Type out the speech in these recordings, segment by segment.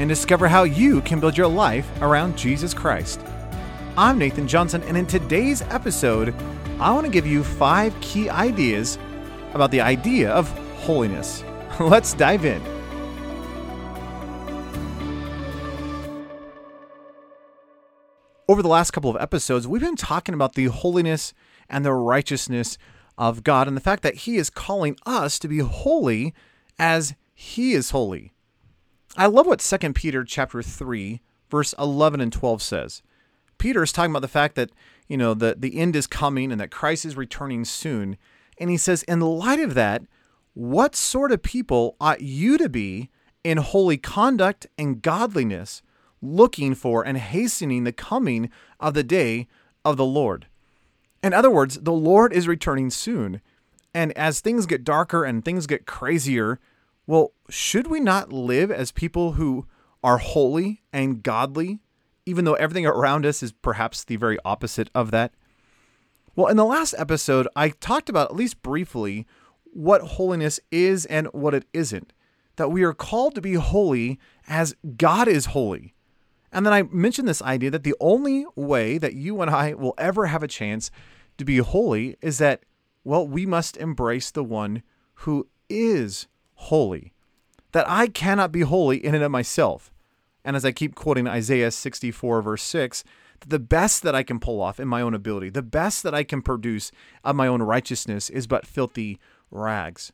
and discover how you can build your life around Jesus Christ. I'm Nathan Johnson, and in today's episode, I want to give you five key ideas about the idea of holiness. Let's dive in. Over the last couple of episodes, we've been talking about the holiness and the righteousness of God and the fact that He is calling us to be holy as He is holy. I love what 2 Peter chapter 3 verse 11 and 12 says. Peter is talking about the fact that, you know, the the end is coming and that Christ is returning soon. And he says, in light of that, what sort of people ought you to be in holy conduct and godliness, looking for and hastening the coming of the day of the Lord? In other words, the Lord is returning soon. And as things get darker and things get crazier, well, should we not live as people who are holy and godly, even though everything around us is perhaps the very opposite of that? Well, in the last episode, I talked about, at least briefly, what holiness is and what it isn't. That we are called to be holy as God is holy. And then I mentioned this idea that the only way that you and I will ever have a chance to be holy is that, well, we must embrace the one who is holy, that I cannot be holy in and of myself. And as I keep quoting Isaiah 64, verse 6, that the best that I can pull off in my own ability, the best that I can produce of my own righteousness is but filthy rags.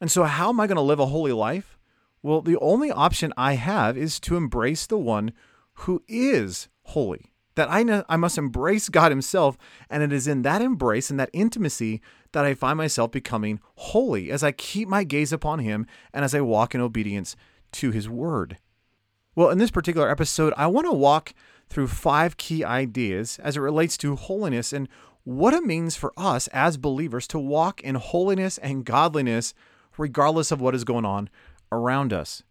And so, how am I going to live a holy life? Well, the only option I have is to embrace the one who is holy that I know I must embrace God Himself, and it is in that embrace and that intimacy that I find myself becoming holy as I keep my gaze upon Him and as I walk in obedience to His Word. Well, in this particular episode, I want to walk through five key ideas as it relates to holiness and what it means for us as believers to walk in holiness and godliness regardless of what is going on around us.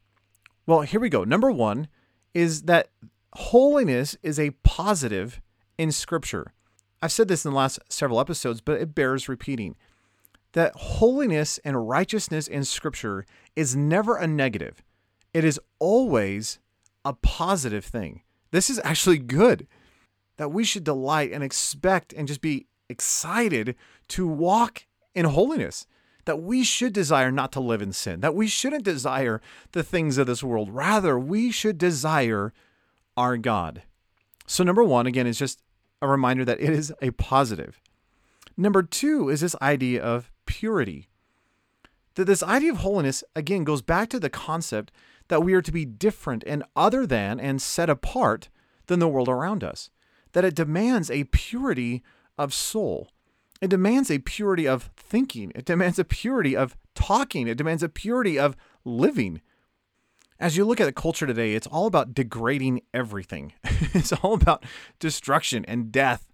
Well, here we go. Number one is that holiness is a positive in Scripture. I've said this in the last several episodes, but it bears repeating that holiness and righteousness in Scripture is never a negative, it is always a positive thing. This is actually good that we should delight and expect and just be excited to walk in holiness. That we should desire not to live in sin, that we shouldn't desire the things of this world. Rather, we should desire our God. So, number one, again, is just a reminder that it is a positive. Number two is this idea of purity. That this idea of holiness, again, goes back to the concept that we are to be different and other than and set apart than the world around us. That it demands a purity of soul. It demands a purity of thinking. It demands a purity of talking. It demands a purity of living as you look at the culture today, it's all about degrading everything. it's all about destruction and death.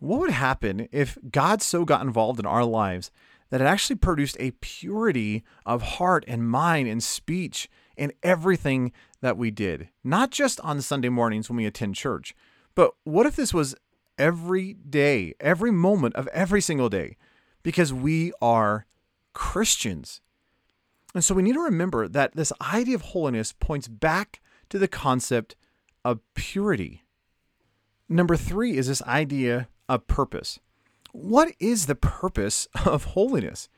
What would happen if God so got involved in our lives that it actually produced a purity of heart and mind and speech in everything that we did? Not just on Sunday mornings when we attend church, but what if this was every day, every moment of every single day, because we are Christians. And so we need to remember that this idea of holiness points back to the concept of purity. Number three is this idea of purpose. What is the purpose of holiness?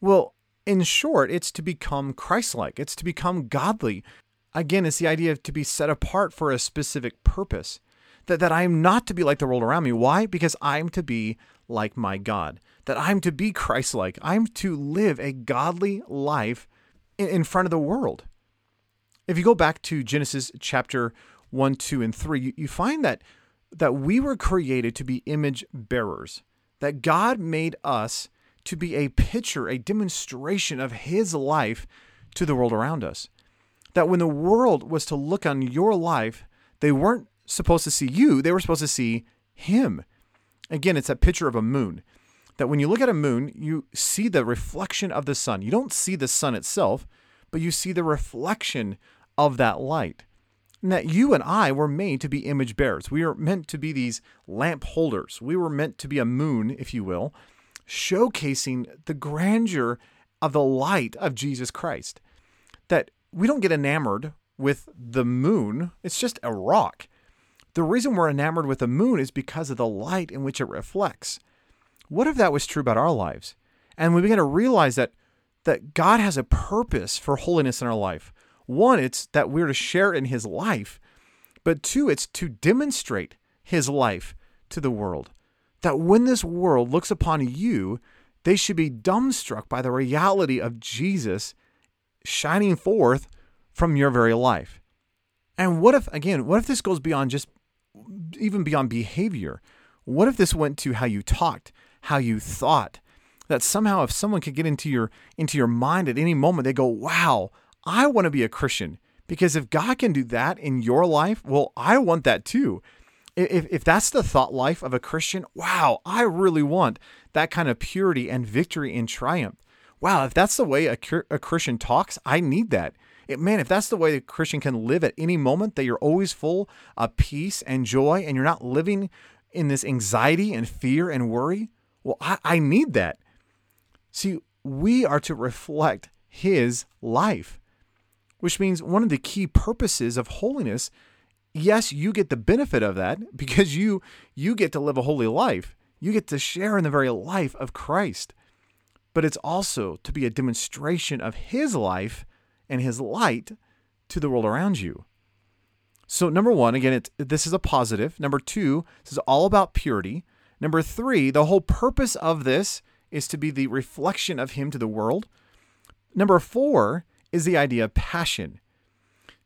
Well, in short, it's to become Christ like, it's to become godly. Again, it's the idea of to be set apart for a specific purpose. That, that I am not to be like the world around me. Why? Because I'm to be like my God. That I'm to be Christ like. I'm to live a godly life in, in front of the world. If you go back to Genesis chapter 1, 2, and 3, you, you find that, that we were created to be image bearers. That God made us to be a picture, a demonstration of His life to the world around us. That when the world was to look on your life, they weren't supposed to see you, they were supposed to see Him. Again, it's that picture of a moon. That when you look at a moon, you see the reflection of the sun. You don't see the sun itself, but you see the reflection of that light. And that you and I were made to be image bearers. We are meant to be these lamp holders. We were meant to be a moon, if you will, showcasing the grandeur of the light of Jesus Christ. That we don't get enamored with the moon, it's just a rock. The reason we're enamored with the moon is because of the light in which it reflects. What if that was true about our lives? And we begin to realize that that God has a purpose for holiness in our life. One, it's that we're to share in his life, but two, it's to demonstrate his life to the world that when this world looks upon you, they should be dumbstruck by the reality of Jesus shining forth from your very life. And what if, again, what if this goes beyond just even beyond behavior? What if this went to how you talked, how you thought? That somehow if someone could get into your into your mind at any moment, they go, Wow, I want to be a Christian. Because if God can do that in your life, well, I want that too if, if that's the thought life of a Christian, wow, I really want that kind of purity and victory and triumph. Wow, if that's the way a, a Christian talks, I need that. Man, if that's the way a Christian can live at any moment, that you're always full of peace and joy and you're not living in this anxiety and fear and worry, well, I, I need that. See, we are to reflect his life, which means one of the key purposes of holiness yes, you get the benefit of that because you you get to live a holy life. You get to share in the very life of Christ. But it's also to be a demonstration of his life and his light to the world around you. So number 1, again, it's, this is a positive. Number 2, this is all about purity. Number 3, the whole purpose of this is to be the reflection of him to the world. Number 4 is the idea of passion.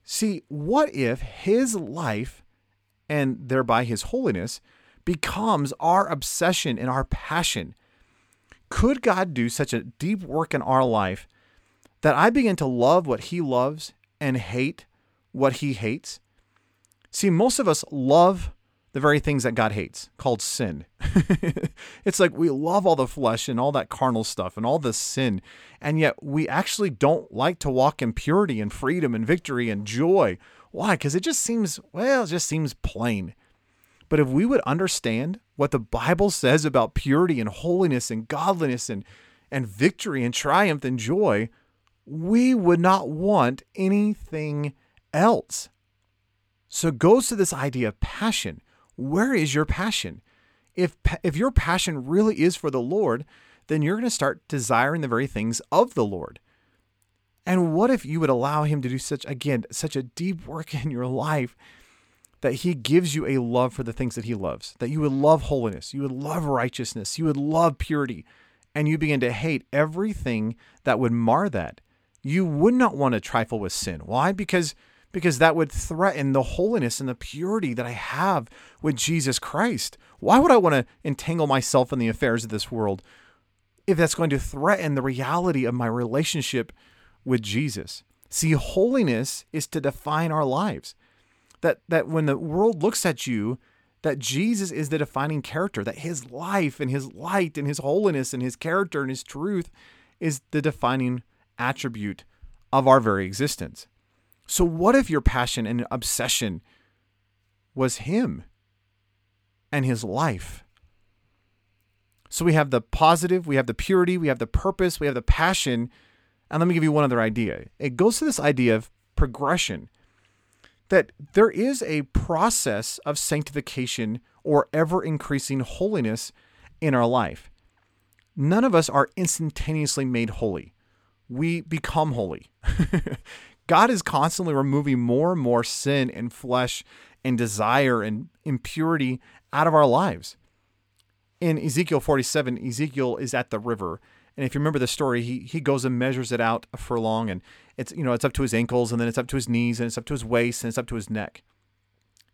See, what if his life and thereby his holiness becomes our obsession and our passion? Could God do such a deep work in our life that I begin to love what he loves and hate what he hates? See, most of us love the very things that God hates, called sin. it's like we love all the flesh and all that carnal stuff and all the sin, and yet we actually don't like to walk in purity and freedom and victory and joy. Why? Because it just seems, well, it just seems plain. But if we would understand what the Bible says about purity and holiness and godliness and, and victory and triumph and joy, we would not want anything else. So it goes to this idea of passion where is your passion? If, if your passion really is for the Lord, then you're going to start desiring the very things of the Lord. And what if you would allow Him to do such, again, such a deep work in your life that He gives you a love for the things that He loves, that you would love holiness, you would love righteousness, you would love purity, and you begin to hate everything that would mar that? You would not want to trifle with sin. Why? Because because that would threaten the holiness and the purity that I have with Jesus Christ. Why would I want to entangle myself in the affairs of this world if that's going to threaten the reality of my relationship with Jesus? See, holiness is to define our lives. That that when the world looks at you, that Jesus is the defining character, that his life and his light and his holiness and his character and his truth is the defining attribute of our very existence. So, what if your passion and obsession was Him? and his life. So we have the positive, we have the purity, we have the purpose, we have the passion. And let me give you one other idea. It goes to this idea of progression that there is a process of sanctification or ever increasing holiness in our life. None of us are instantaneously made holy. We become holy. God is constantly removing more and more sin and flesh and desire and impurity out of our lives. In Ezekiel 47, Ezekiel is at the river. And if you remember the story, he, he goes and measures it out a furlong and it's you know it's up to his ankles and then it's up to his knees and it's up to his waist and it's up to his neck.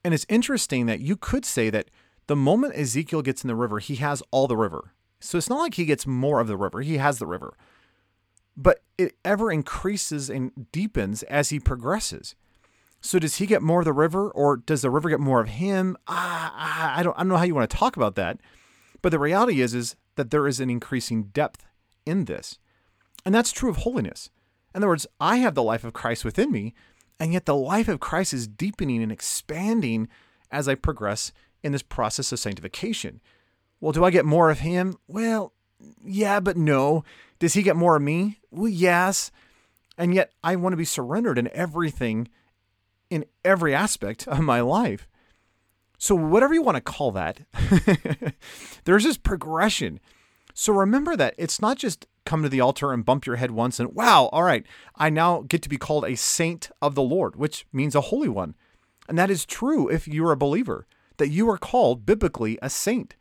And it's interesting that you could say that the moment Ezekiel gets in the river, he has all the river. So it's not like he gets more of the river, he has the river. But it ever increases and deepens as he progresses. So does he get more of the river or does the river get more of him? Ah, I don't I don't know how you want to talk about that. But the reality is is that there is an increasing depth in this. And that's true of holiness. In other words, I have the life of Christ within me, and yet the life of Christ is deepening and expanding as I progress in this process of sanctification. Well, do I get more of him? Well, yeah, but no. Does he get more of me? Well, yes. And yet I want to be surrendered in everything, in every aspect of my life. So, whatever you want to call that, there's this progression. So, remember that it's not just come to the altar and bump your head once and wow, all right, I now get to be called a saint of the Lord, which means a holy one. And that is true if you're a believer, that you are called biblically a saint.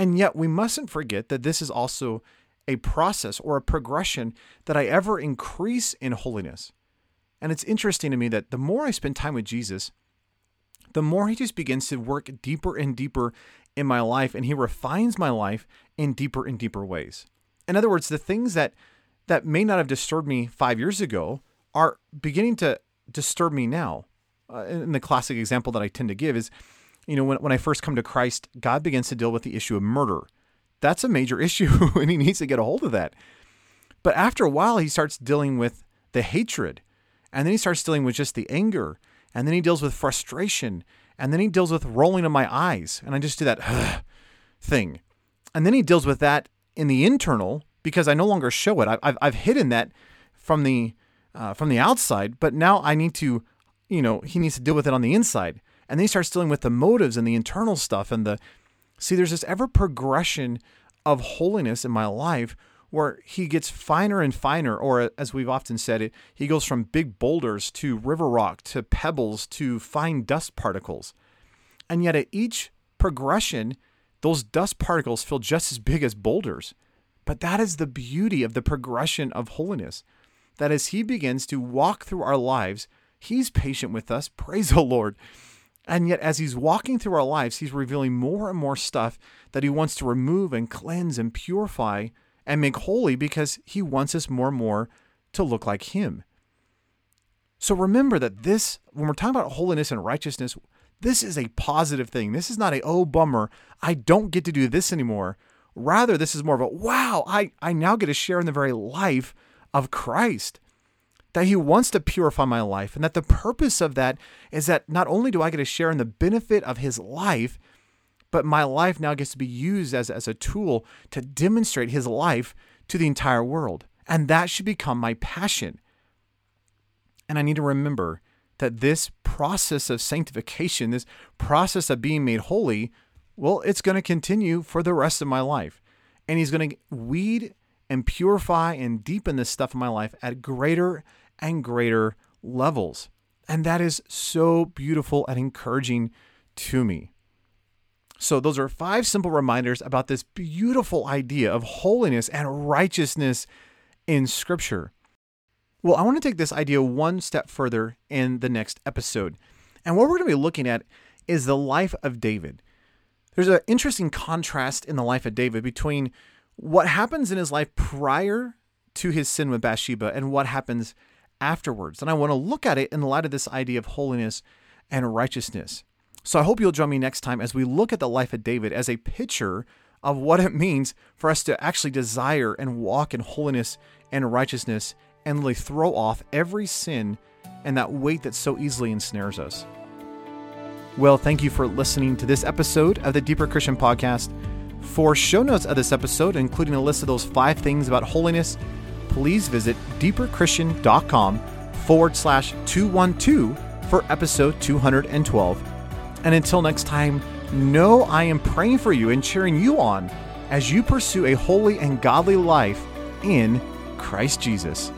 And yet we mustn't forget that this is also a process or a progression that I ever increase in holiness. And it's interesting to me that the more I spend time with Jesus, the more he just begins to work deeper and deeper in my life and he refines my life in deeper and deeper ways. In other words, the things that that may not have disturbed me five years ago are beginning to disturb me now. Uh, and the classic example that I tend to give is, you know, when, when I first come to Christ, God begins to deal with the issue of murder. That's a major issue, and He needs to get a hold of that. But after a while, He starts dealing with the hatred, and then He starts dealing with just the anger, and then He deals with frustration, and then He deals with rolling of my eyes, and I just do that thing. And then He deals with that in the internal because I no longer show it. I've, I've hidden that from the uh, from the outside, but now I need to, you know, he needs to deal with it on the inside. And then he starts dealing with the motives and the internal stuff and the see. There's this ever progression of holiness in my life where he gets finer and finer, or as we've often said it, he goes from big boulders to river rock to pebbles to fine dust particles. And yet at each progression, those dust particles feel just as big as boulders. But that is the beauty of the progression of holiness. That as He begins to walk through our lives, He's patient with us. Praise the Lord. And yet, as He's walking through our lives, He's revealing more and more stuff that He wants to remove and cleanse and purify and make holy because He wants us more and more to look like Him. So remember that this, when we're talking about holiness and righteousness, this is a positive thing. This is not a, oh, bummer, I don't get to do this anymore. Rather, this is more of a, wow, I, I now get to share in the very life of Christ. That he wants to purify my life, and that the purpose of that is that not only do I get to share in the benefit of his life, but my life now gets to be used as, as a tool to demonstrate his life to the entire world. And that should become my passion. And I need to remember that this process of sanctification, this process of being made holy, well, it's going to continue for the rest of my life. And He's going to weed and purify and deepen this stuff in my life at greater and greater levels. And that is so beautiful and encouraging to me. So, those are five simple reminders about this beautiful idea of holiness and righteousness in Scripture. Well, I want to take this idea one step further in the next episode. And what we're going to be looking at is the life of David. There's an interesting contrast in the life of David between what happens in his life prior to his sin with Bathsheba and what happens afterwards. And I want to look at it in light of this idea of holiness and righteousness. So I hope you'll join me next time as we look at the life of David as a picture of what it means for us to actually desire and walk in holiness and righteousness and really throw off every sin and that weight that so easily ensnares us. Well, thank you for listening to this episode of the Deeper Christian Podcast. For show notes of this episode, including a list of those five things about holiness, please visit deeperchristian.com forward slash 212 for episode 212. And until next time, know I am praying for you and cheering you on as you pursue a holy and godly life in Christ Jesus.